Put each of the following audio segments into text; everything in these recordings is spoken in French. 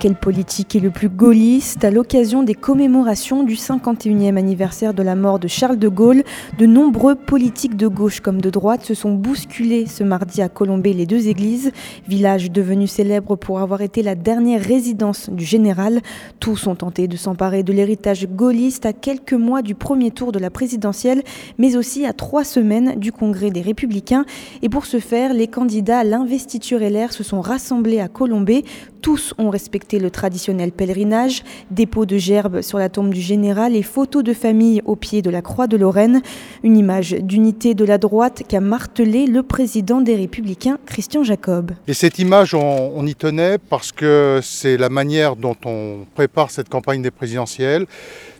Quel politique est le plus gaulliste À l'occasion des commémorations du 51e anniversaire de la mort de Charles de Gaulle, de nombreux politiques de gauche comme de droite se sont bousculés ce mardi à Colombey les deux églises, village devenu célèbre pour avoir été la dernière résidence du général. Tous ont tenté de s'emparer de l'héritage gaulliste à quelques mois du premier tour de la présidentielle, mais aussi à trois semaines du congrès des Républicains. Et pour ce faire, les candidats à l'investiture LR se sont rassemblés à Colombey. Tous ont respecté le traditionnel pèlerinage, dépôt de gerbes sur la tombe du général et photos de famille au pied de la croix de Lorraine. Une image d'unité de la droite qu'a martelé le président des Républicains, Christian Jacob. Et cette image, on, y tenait parce que c'est la manière dont on prépare cette campagne des présidentielles.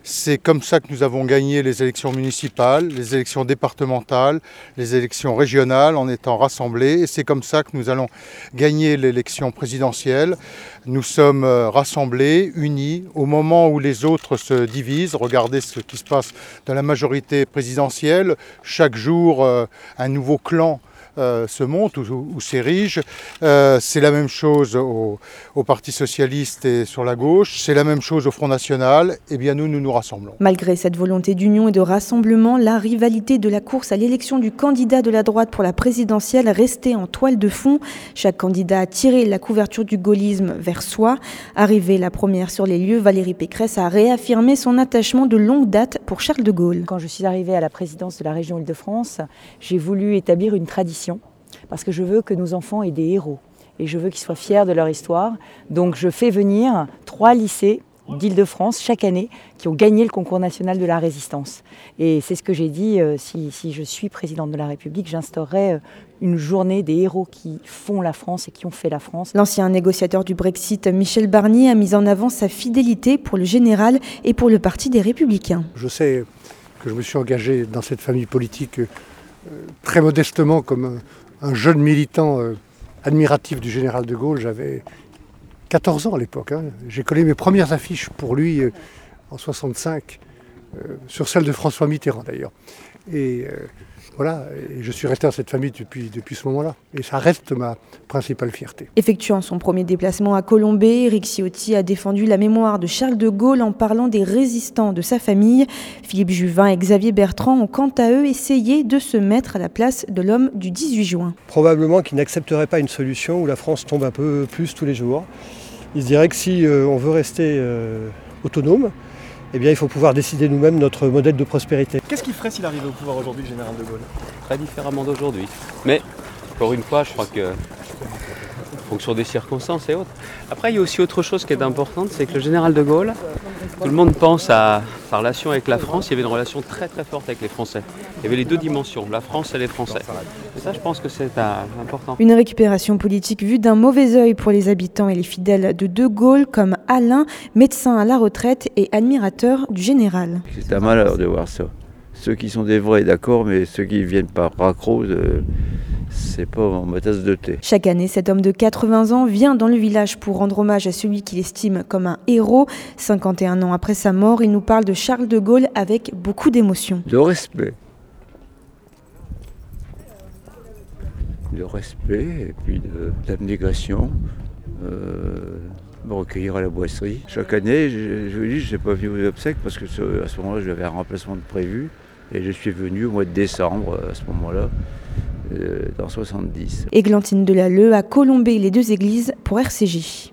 C'est comme ça que nous avons gagné les élections municipales, les élections départementales, les élections régionales en étant rassemblés. Et c'est comme ça que nous allons gagner l'élection présidentielle. Nous sommes euh, rassemblés, unis, au moment où les autres se divisent. Regardez ce qui se passe dans la majorité présidentielle. Chaque jour, euh, un nouveau clan euh, se monte ou, ou s'érige. Euh, c'est la même chose au, au, Parti socialiste et sur la gauche. C'est la même chose au Front national. Eh bien, nous, nous nous rassemblons. Malgré cette volonté d'union et de rassemblement, la rivalité de la course à l'élection du candidat de la droite pour la présidentielle restait en toile de fond. Chaque candidat a tiré la couverture du gaullisme vers soi. Arrivée la première sur les lieux, Valérie Pécresse a réaffirmé son attachement de longue date pour Charles de Gaulle. Quand je suis arrivée à la présidence de la région Île-de-France, j'ai voulu établir une tradition parce que je veux que nos enfants aient des héros et je veux qu'ils soient fiers de leur histoire. Donc je fais venir trois lycées d'Île-de-France chaque année qui ont gagné le concours national de la résistance. Et c'est ce que j'ai dit, euh, si, si, je suis présidente de la République, j'instaurerai euh, une journée des héros qui font la France et qui ont fait la France. L'ancien négociateur du Brexit, Michel Barnier, a mis en avant sa fidélité pour le général et pour le Parti des Républicains. Je sais que je me suis engagé dans cette famille politique euh, très modestement comme un, un jeune militant euh, admiratif du général de Gaulle. J'avais 14 ans à l'époque. Hein. J'ai collé mes premières affiches pour lui euh, en 65, euh, sur celle de François Mitterrand d'ailleurs. Et euh, voilà, et je suis resté dans cette famille depuis, depuis ce moment-là. Et ça reste ma principale fierté. Effectuant son premier déplacement à Colombey, Eric Ciotti a défendu la mémoire de Charles de Gaulle en parlant des résistants de sa famille. Philippe Juvin et Xavier Bertrand ont quant à eux essayé de se mettre à la place de l'homme du 18 juin. Probablement qu'ils n'accepteraient pas une solution où la France tombe un peu plus tous les jours. Ils se diraient que si euh, on veut rester euh, autonome, eh bien, il faut pouvoir décider nous-mêmes notre modèle de prospérité. Qu'est-ce qu'il ferait s'il arrivait au pouvoir aujourd'hui, le général de Gaulle? Très différemment d'aujourd'hui. Mais, encore une fois, je crois que fonction des circonstances et autres. Après, il y a aussi autre chose qui est importante, c'est que le général de Gaulle, tout le monde pense à sa relation avec la France, il y avait une relation très très forte avec les Français. Il y avait les deux dimensions, la France et les Français. Et ça, je pense que c'est euh, important. Une récupération politique vue d'un mauvais œil pour les habitants et les fidèles de De Gaulle, comme Alain, médecin à la retraite et admirateur du général. C'est un malheur de voir ça. Ceux qui sont des vrais, d'accord, mais ceux qui viennent par raccro, euh, c'est pas ma tasse de thé. Chaque année, cet homme de 80 ans vient dans le village pour rendre hommage à celui qu'il estime comme un héros. 51 ans après sa mort, il nous parle de Charles de Gaulle avec beaucoup d'émotion. De respect. De respect et puis d'abnégation. Euh, me recueillir à la boisserie. Chaque année, je, je vous dis, je n'ai pas venu aux obsèques parce que à ce moment-là, j'avais un remplacement de prévu. Et je suis venu au mois de décembre, à ce moment-là, euh, dans 70. Églantine Delalleux à Colombey, les deux églises pour RCJ.